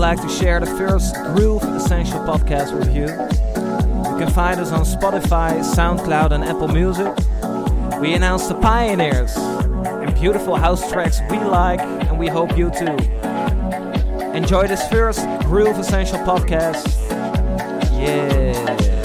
like to share the first Groove Essential podcast with you. You can find us on Spotify, SoundCloud, and Apple Music. We announce the pioneers and beautiful house tracks we like, and we hope you too. Enjoy this first Groove Essential podcast. Yeah.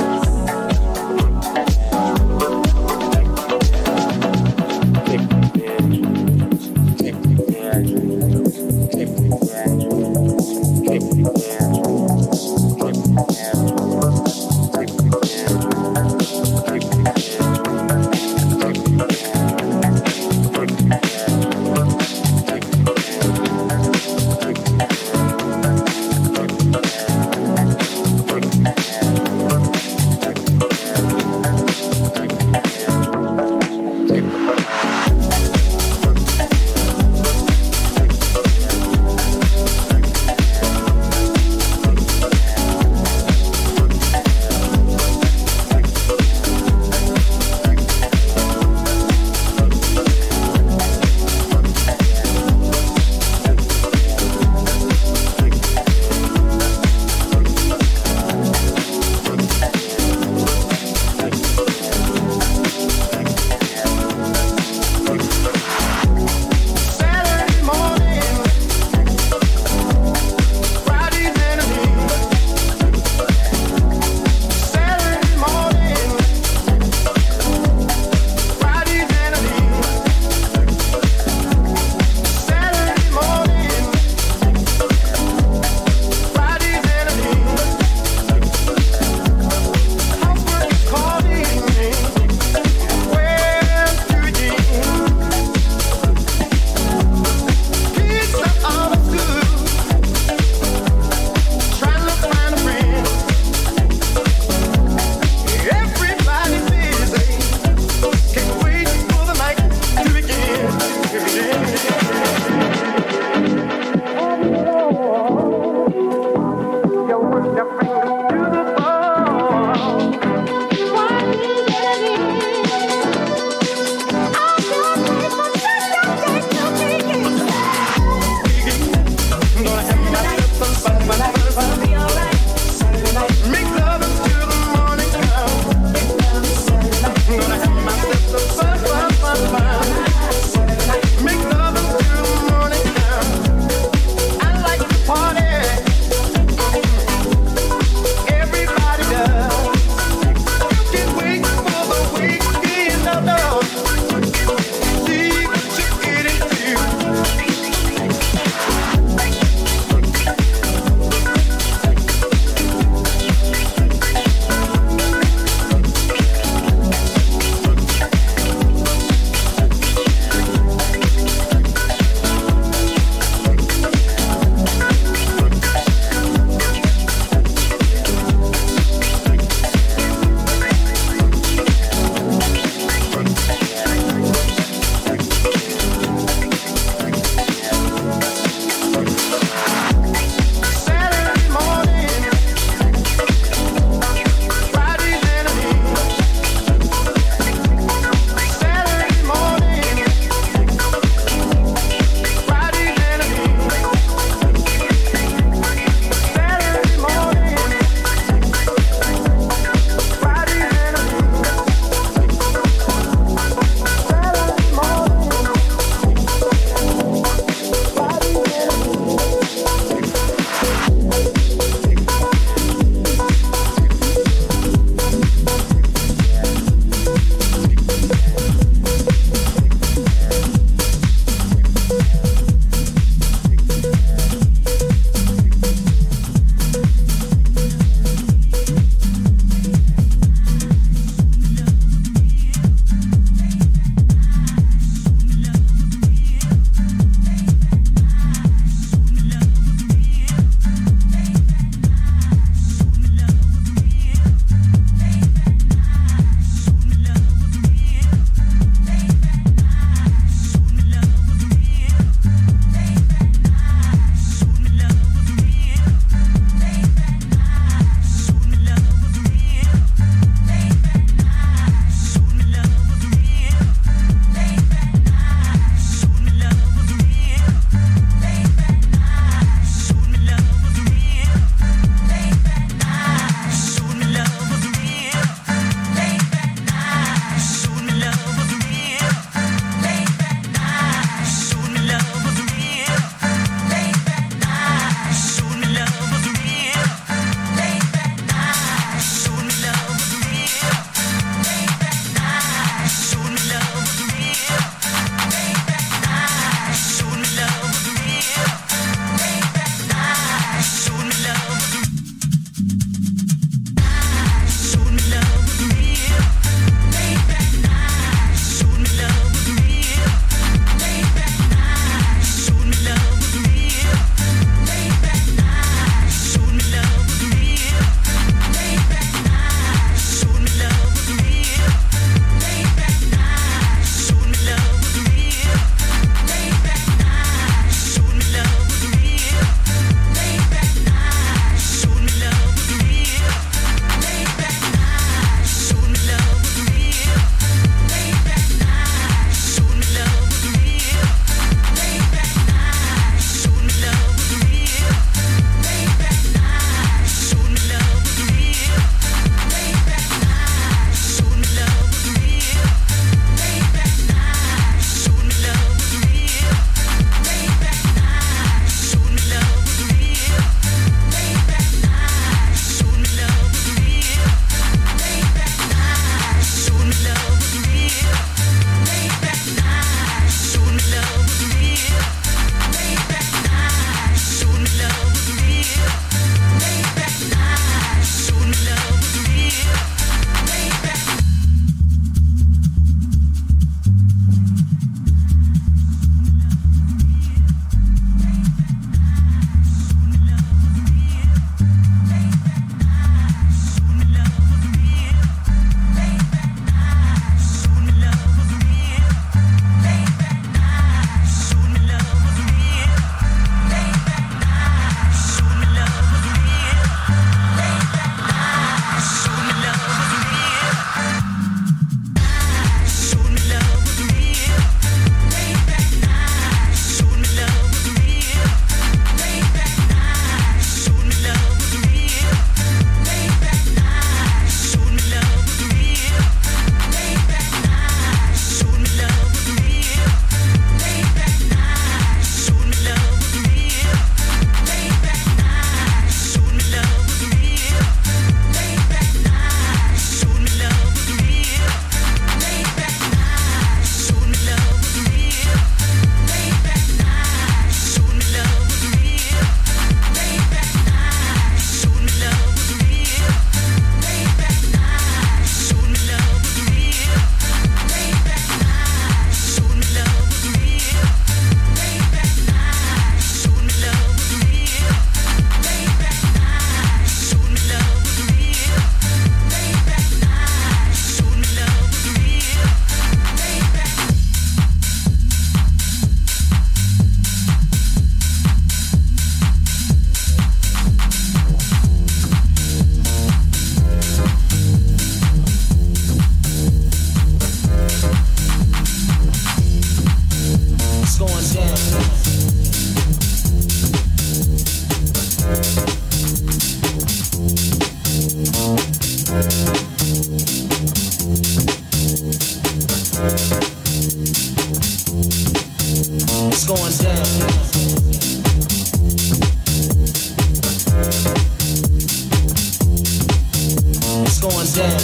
down.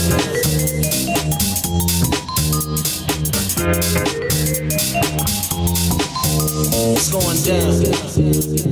It's going down.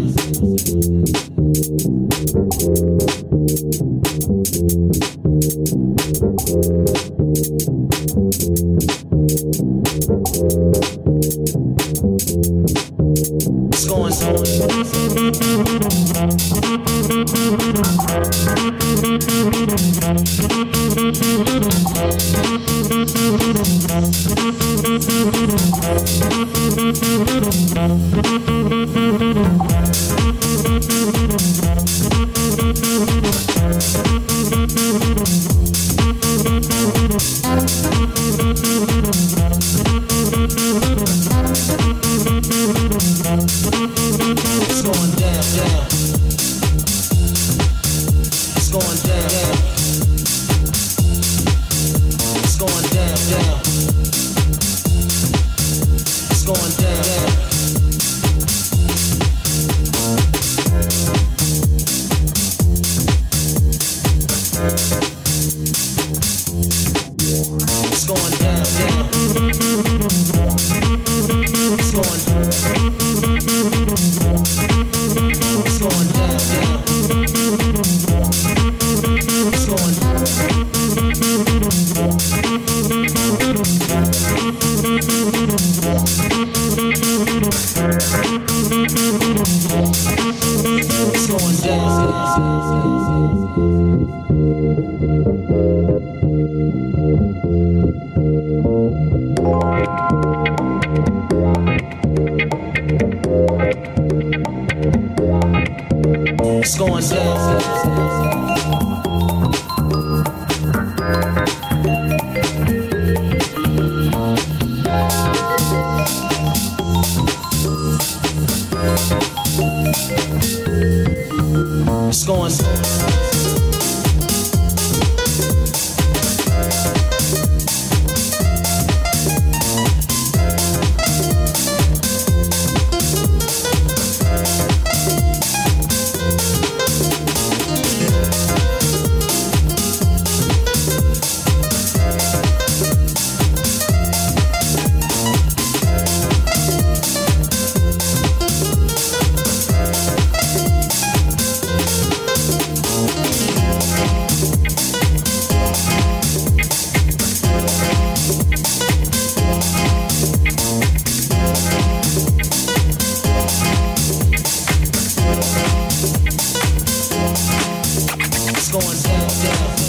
Música Scoring. going down. down.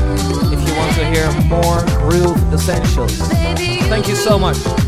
to hear more Groove Essentials. Thank you so much.